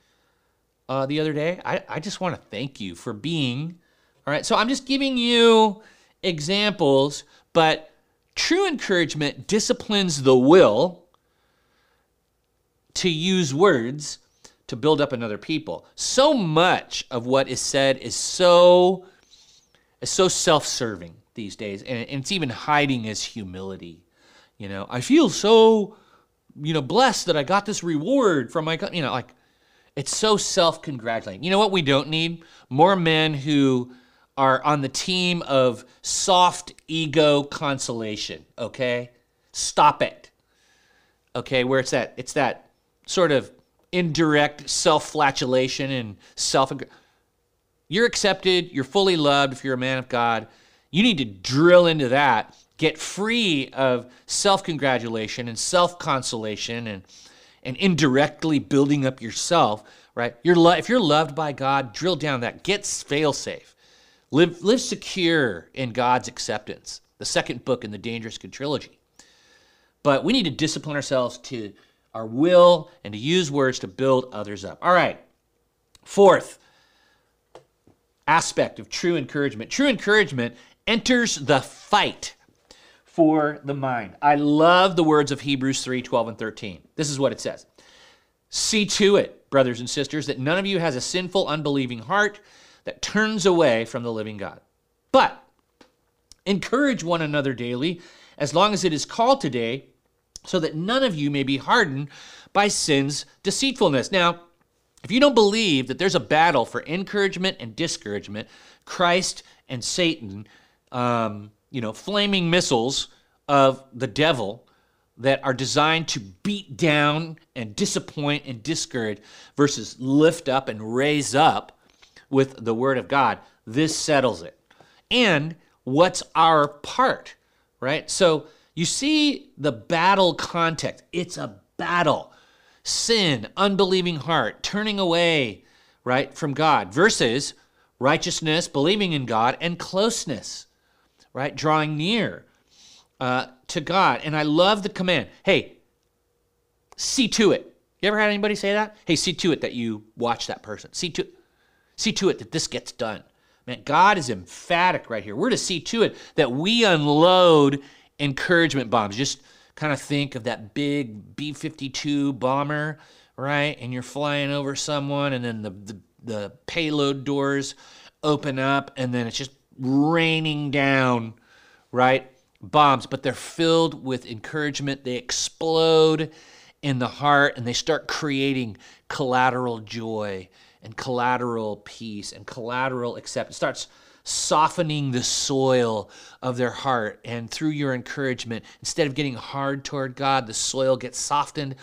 uh, the other day, I, I just want to thank you for being. All right. So I'm just giving you examples, but true encouragement disciplines the will to use words to build up another people. So much of what is said is so is so self-serving these days, and it's even hiding as humility. You know, I feel so, you know, blessed that I got this reward from my, you know, like it's so self congratulating. You know what we don't need? More men who are on the team of soft ego consolation, okay? Stop it. Okay, where it's that it's that sort of indirect self-flagellation and self You're accepted, you're fully loved if you're a man of God. You need to drill into that get free of self congratulation and self consolation and and indirectly building up yourself, right? You're lo- if you're loved by God, drill down that. Get fail safe. Live, live secure in God's acceptance. The second book in the Dangerous Good trilogy. But we need to discipline ourselves to our will and to use words to build others up. All right. Fourth aspect of true encouragement. True encouragement enters the fight for the mind. I love the words of Hebrews 3 12 and 13. This is what it says See to it, brothers and sisters, that none of you has a sinful, unbelieving heart that turns away from the living God. But encourage one another daily, as long as it is called today, so that none of you may be hardened by sin's deceitfulness. Now, if you don't believe that there's a battle for encouragement and discouragement, Christ and Satan, um, you know, flaming missiles of the devil that are designed to beat down and disappoint and discourage versus lift up and raise up with the word of God, this settles it. And what's our part, right? So you see the battle context. It's a battle. Sin, unbelieving heart, turning away, right, from God versus righteousness, believing in God, and closeness, right, drawing near uh, to God. And I love the command hey, see to it. You ever had anybody say that? Hey, see to it that you watch that person. See to See to it that this gets done. Man, God is emphatic right here. We're to see to it that we unload encouragement bombs. Just kind of think of that big B 52 bomber, right? And you're flying over someone, and then the, the, the payload doors open up, and then it's just raining down, right? Bombs, but they're filled with encouragement. They explode in the heart and they start creating collateral joy and collateral peace and collateral acceptance. starts softening the soil of their heart. And through your encouragement, instead of getting hard toward God, the soil gets softened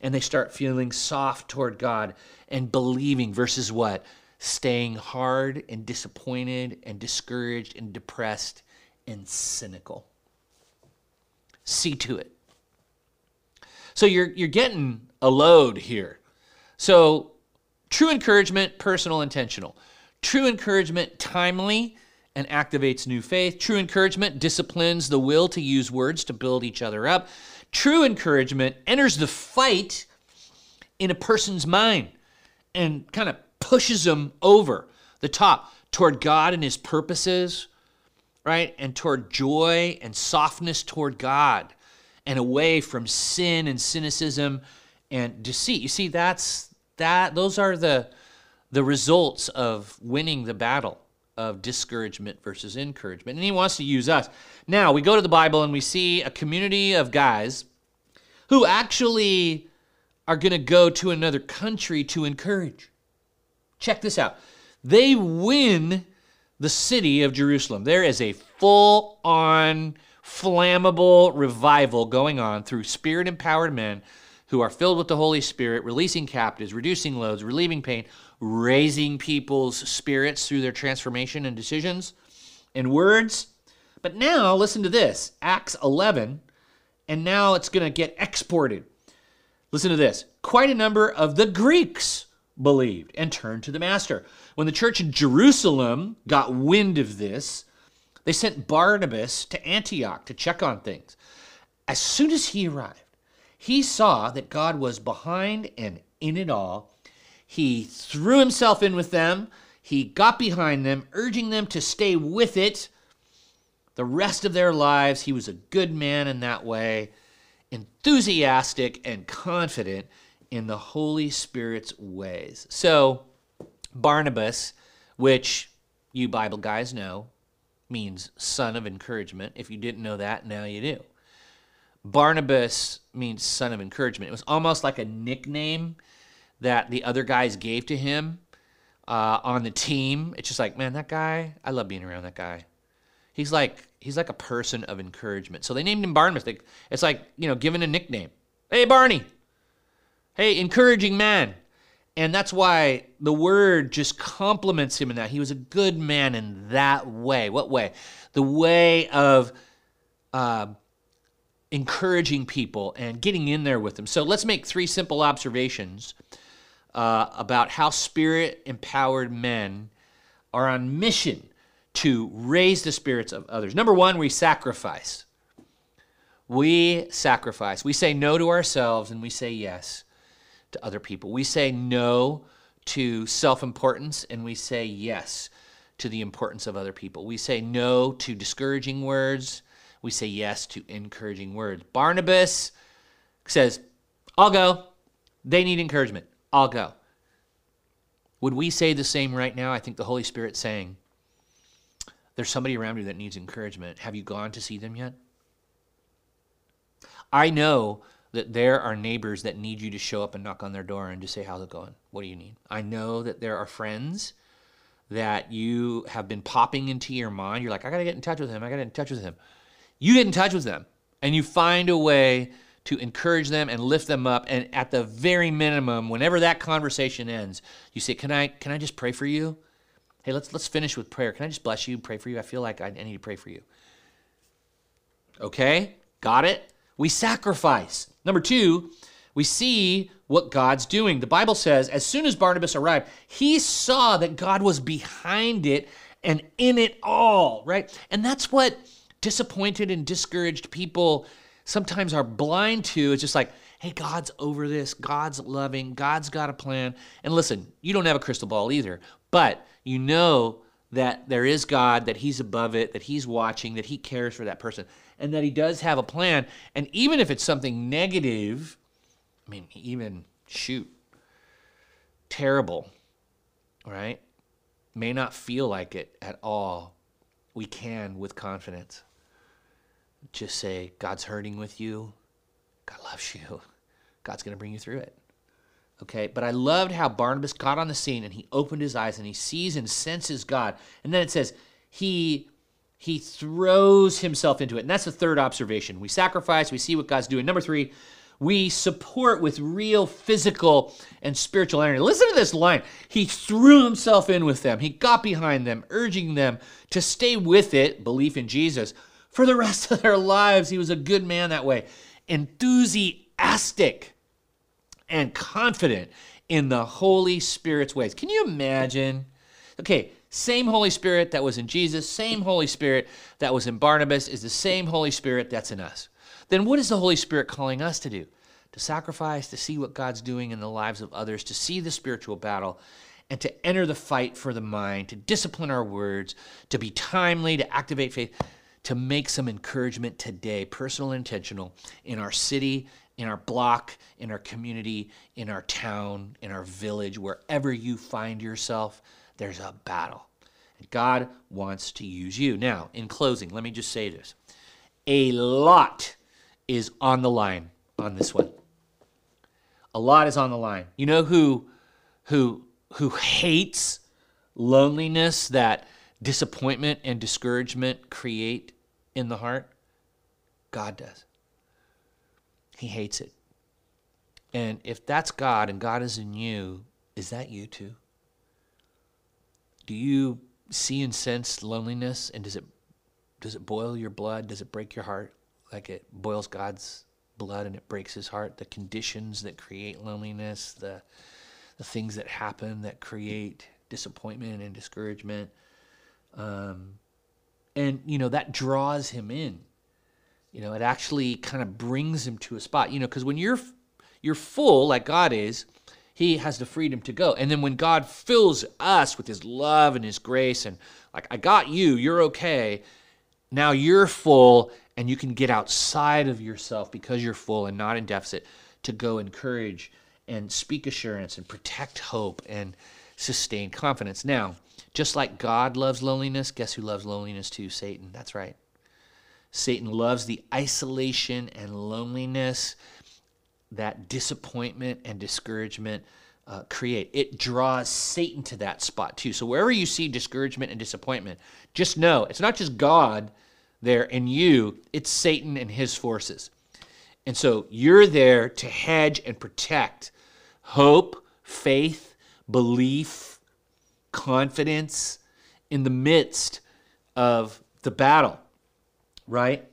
and they start feeling soft toward God and believing versus what? Staying hard and disappointed and discouraged and depressed and cynical. See to it. So you're, you're getting a load here. So True encouragement, personal, intentional. True encouragement, timely and activates new faith. True encouragement disciplines the will to use words to build each other up. True encouragement enters the fight in a person's mind and kind of pushes them over the top toward God and his purposes, right? And toward joy and softness toward God and away from sin and cynicism and deceit. You see, that's that those are the the results of winning the battle of discouragement versus encouragement. And he wants to use us. Now, we go to the Bible and we see a community of guys who actually are going to go to another country to encourage. Check this out. They win the city of Jerusalem. There is a full on flammable revival going on through spirit empowered men who are filled with the Holy Spirit, releasing captives, reducing loads, relieving pain, raising people's spirits through their transformation and decisions and words. But now, listen to this Acts 11, and now it's going to get exported. Listen to this. Quite a number of the Greeks believed and turned to the Master. When the church in Jerusalem got wind of this, they sent Barnabas to Antioch to check on things. As soon as he arrived, he saw that God was behind and in it all. He threw himself in with them. He got behind them, urging them to stay with it the rest of their lives. He was a good man in that way, enthusiastic and confident in the Holy Spirit's ways. So, Barnabas, which you Bible guys know, means son of encouragement. If you didn't know that, now you do. Barnabas means son of encouragement. It was almost like a nickname that the other guys gave to him uh, on the team. It's just like, man, that guy, I love being around that guy. He's like he's like a person of encouragement. So they named him Barnabas. They, it's like you know, giving a nickname. Hey, Barney. Hey, encouraging man. And that's why the word just compliments him in that. He was a good man in that way. What way? The way of uh, encouraging people and getting in there with them. So let's make three simple observations uh, about how spirit empowered men are on mission to raise the spirits of others. Number one, we sacrifice. We sacrifice. We say no to ourselves and we say yes to other people. We say no to self importance and we say yes to the importance of other people. We say no to discouraging words. We say yes to encouraging words. Barnabas says, I'll go. They need encouragement. I'll go. Would we say the same right now? I think the Holy Spirit's saying, There's somebody around you that needs encouragement. Have you gone to see them yet? I know that there are neighbors that need you to show up and knock on their door and just say, How's it going? What do you need? I know that there are friends that you have been popping into your mind. You're like, I got to get in touch with him. I got to get in touch with him. You get in touch with them and you find a way to encourage them and lift them up. And at the very minimum, whenever that conversation ends, you say, Can I, can I just pray for you? Hey, let's, let's finish with prayer. Can I just bless you, and pray for you? I feel like I, I need to pray for you. Okay, got it? We sacrifice. Number two, we see what God's doing. The Bible says, as soon as Barnabas arrived, he saw that God was behind it and in it all, right? And that's what disappointed and discouraged people sometimes are blind to. It's just like, hey, God's over this, God's loving, God's got a plan. And listen, you don't have a crystal ball either, but you know that there is God, that He's above it, that He's watching, that He cares for that person, and that He does have a plan. And even if it's something negative, I mean, even shoot, terrible, right? May not feel like it at all. We can, with confidence, just say, God's hurting with you. God loves you. God's going to bring you through it. Okay, but I loved how Barnabas got on the scene and he opened his eyes and he sees and senses God. And then it says, he he throws himself into it. And that's the third observation. We sacrifice, we see what God's doing. Number three, we support with real physical and spiritual energy. Listen to this line. He threw himself in with them, he got behind them, urging them to stay with it, belief in Jesus, for the rest of their lives. He was a good man that way. Enthusiastic and confident in the Holy Spirit's ways. Can you imagine? Okay, same Holy Spirit that was in Jesus, same Holy Spirit that was in Barnabas is the same Holy Spirit that's in us then what is the Holy Spirit calling us to do? To sacrifice, to see what God's doing in the lives of others, to see the spiritual battle, and to enter the fight for the mind, to discipline our words, to be timely, to activate faith, to make some encouragement today, personal and intentional, in our city, in our block, in our community, in our town, in our village, wherever you find yourself, there's a battle. And God wants to use you. Now, in closing, let me just say this a lot is on the line on this one. A lot is on the line. You know who who who hates loneliness that disappointment and discouragement create in the heart? God does. He hates it. And if that's God and God is in you, is that you too? Do you see and sense loneliness and does it does it boil your blood? Does it break your heart? like it boils God's blood and it breaks his heart. The conditions that create loneliness, the the things that happen that create disappointment and discouragement, um, and you know that draws him in. You know, it actually kind of brings him to a spot. You know, because when you're you're full like God is, He has the freedom to go. And then when God fills us with His love and His grace, and like I got you, you're okay. Now you're full and you can get outside of yourself because you're full and not in deficit to go encourage and speak assurance and protect hope and sustain confidence. Now, just like God loves loneliness, guess who loves loneliness too? Satan. That's right. Satan loves the isolation and loneliness that disappointment and discouragement uh, create. It draws Satan to that spot too. So wherever you see discouragement and disappointment, just know it's not just God there in you, it's Satan and his forces. And so you're there to hedge and protect hope, faith, belief, confidence in the midst of the battle, right?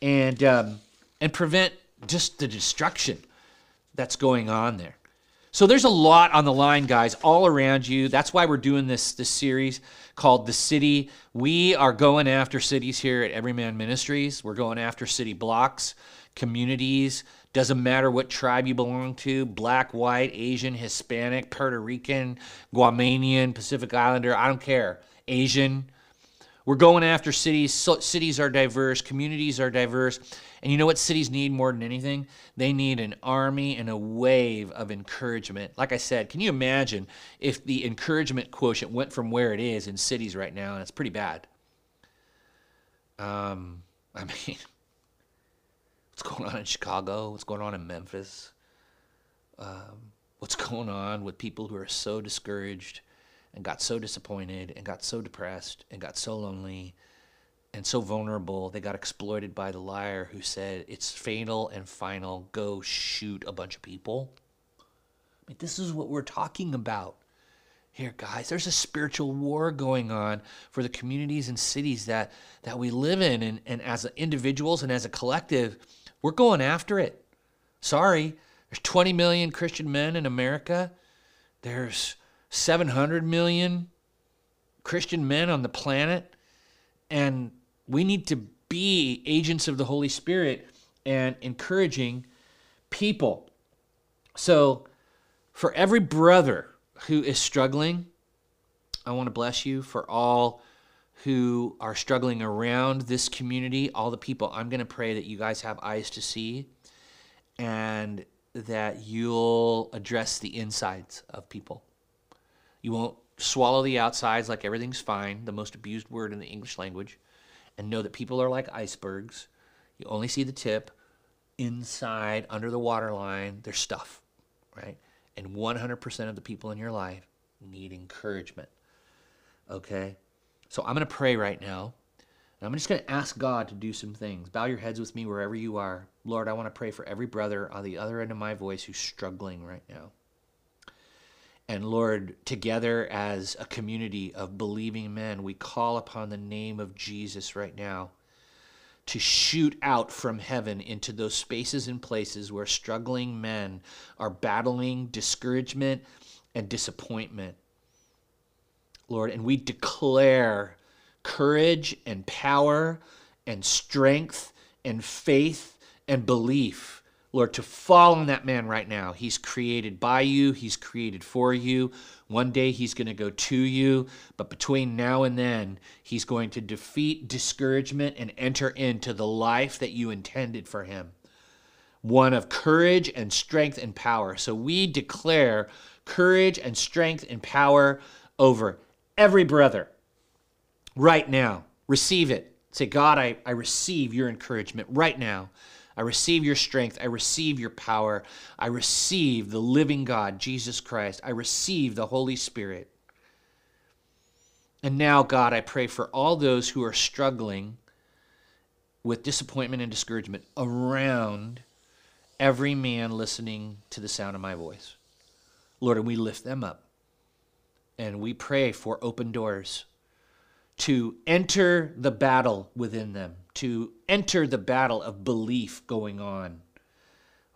And um, and prevent just the destruction that's going on there. So there's a lot on the line, guys, all around you. That's why we're doing this this series called The City. We are going after cities here at Everyman Ministries. We're going after city blocks, communities. Doesn't matter what tribe you belong to black, white, Asian, Hispanic, Puerto Rican, Guamanian, Pacific Islander. I don't care. Asian. We're going after cities. So, cities are diverse, communities are diverse. And you know what cities need more than anything? They need an army and a wave of encouragement. Like I said, can you imagine if the encouragement quotient went from where it is in cities right now? And it's pretty bad. Um, I mean, what's going on in Chicago? What's going on in Memphis? Um, what's going on with people who are so discouraged and got so disappointed and got so depressed and got so lonely and so vulnerable? They got exploited by the liar who said it's fatal and final. Go shoot a bunch of people. I mean, this is what we're talking about here guys. There's a spiritual war going on for the communities and cities that that we live in. And, and as individuals and as a collective we're going after it sorry there's 20 million christian men in america there's 700 million christian men on the planet and we need to be agents of the Holy Spirit and encouraging people. So, for every brother who is struggling, I want to bless you. For all who are struggling around this community, all the people, I'm going to pray that you guys have eyes to see and that you'll address the insides of people. You won't swallow the outsides like everything's fine, the most abused word in the English language and know that people are like icebergs. You only see the tip. Inside, under the waterline, there's stuff, right? And 100% of the people in your life need encouragement. Okay? So I'm going to pray right now. And I'm just going to ask God to do some things. Bow your heads with me wherever you are. Lord, I want to pray for every brother on the other end of my voice who's struggling right now. And Lord, together as a community of believing men, we call upon the name of Jesus right now to shoot out from heaven into those spaces and places where struggling men are battling discouragement and disappointment. Lord, and we declare courage and power and strength and faith and belief Lord, to fall on that man right now. He's created by you, he's created for you. One day he's going to go to you, but between now and then, he's going to defeat discouragement and enter into the life that you intended for him one of courage and strength and power. So we declare courage and strength and power over every brother right now. Receive it. Say, God, I, I receive your encouragement right now. I receive your strength. I receive your power. I receive the living God, Jesus Christ. I receive the Holy Spirit. And now, God, I pray for all those who are struggling with disappointment and discouragement around every man listening to the sound of my voice. Lord, and we lift them up. And we pray for open doors to enter the battle within them to enter the battle of belief going on,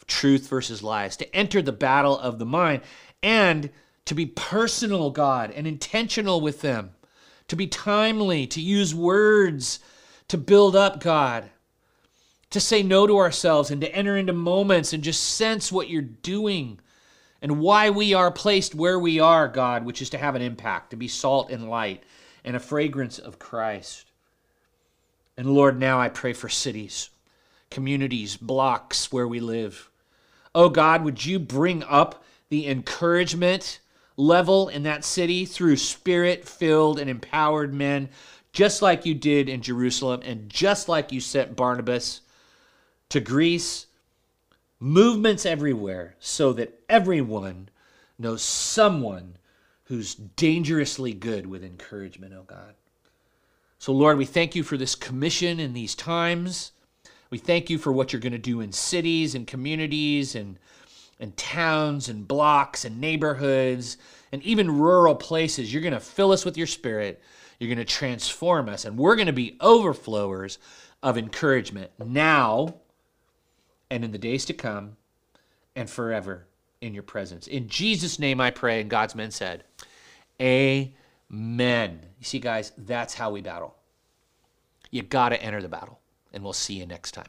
truth versus lies, to enter the battle of the mind, and to be personal, God, and intentional with them, to be timely, to use words to build up, God, to say no to ourselves and to enter into moments and just sense what you're doing and why we are placed where we are, God, which is to have an impact, to be salt and light and a fragrance of Christ. And Lord, now I pray for cities, communities, blocks where we live. Oh God, would you bring up the encouragement level in that city through spirit filled and empowered men, just like you did in Jerusalem and just like you sent Barnabas to Greece? Movements everywhere so that everyone knows someone who's dangerously good with encouragement, oh God. So, Lord, we thank you for this commission in these times. We thank you for what you're going to do in cities and communities and, and towns and blocks and neighborhoods and even rural places. You're going to fill us with your spirit. You're going to transform us, and we're going to be overflowers of encouragement now and in the days to come and forever in your presence. In Jesus' name I pray, and God's men said, Amen. You see, guys, that's how we battle. You got to enter the battle, and we'll see you next time.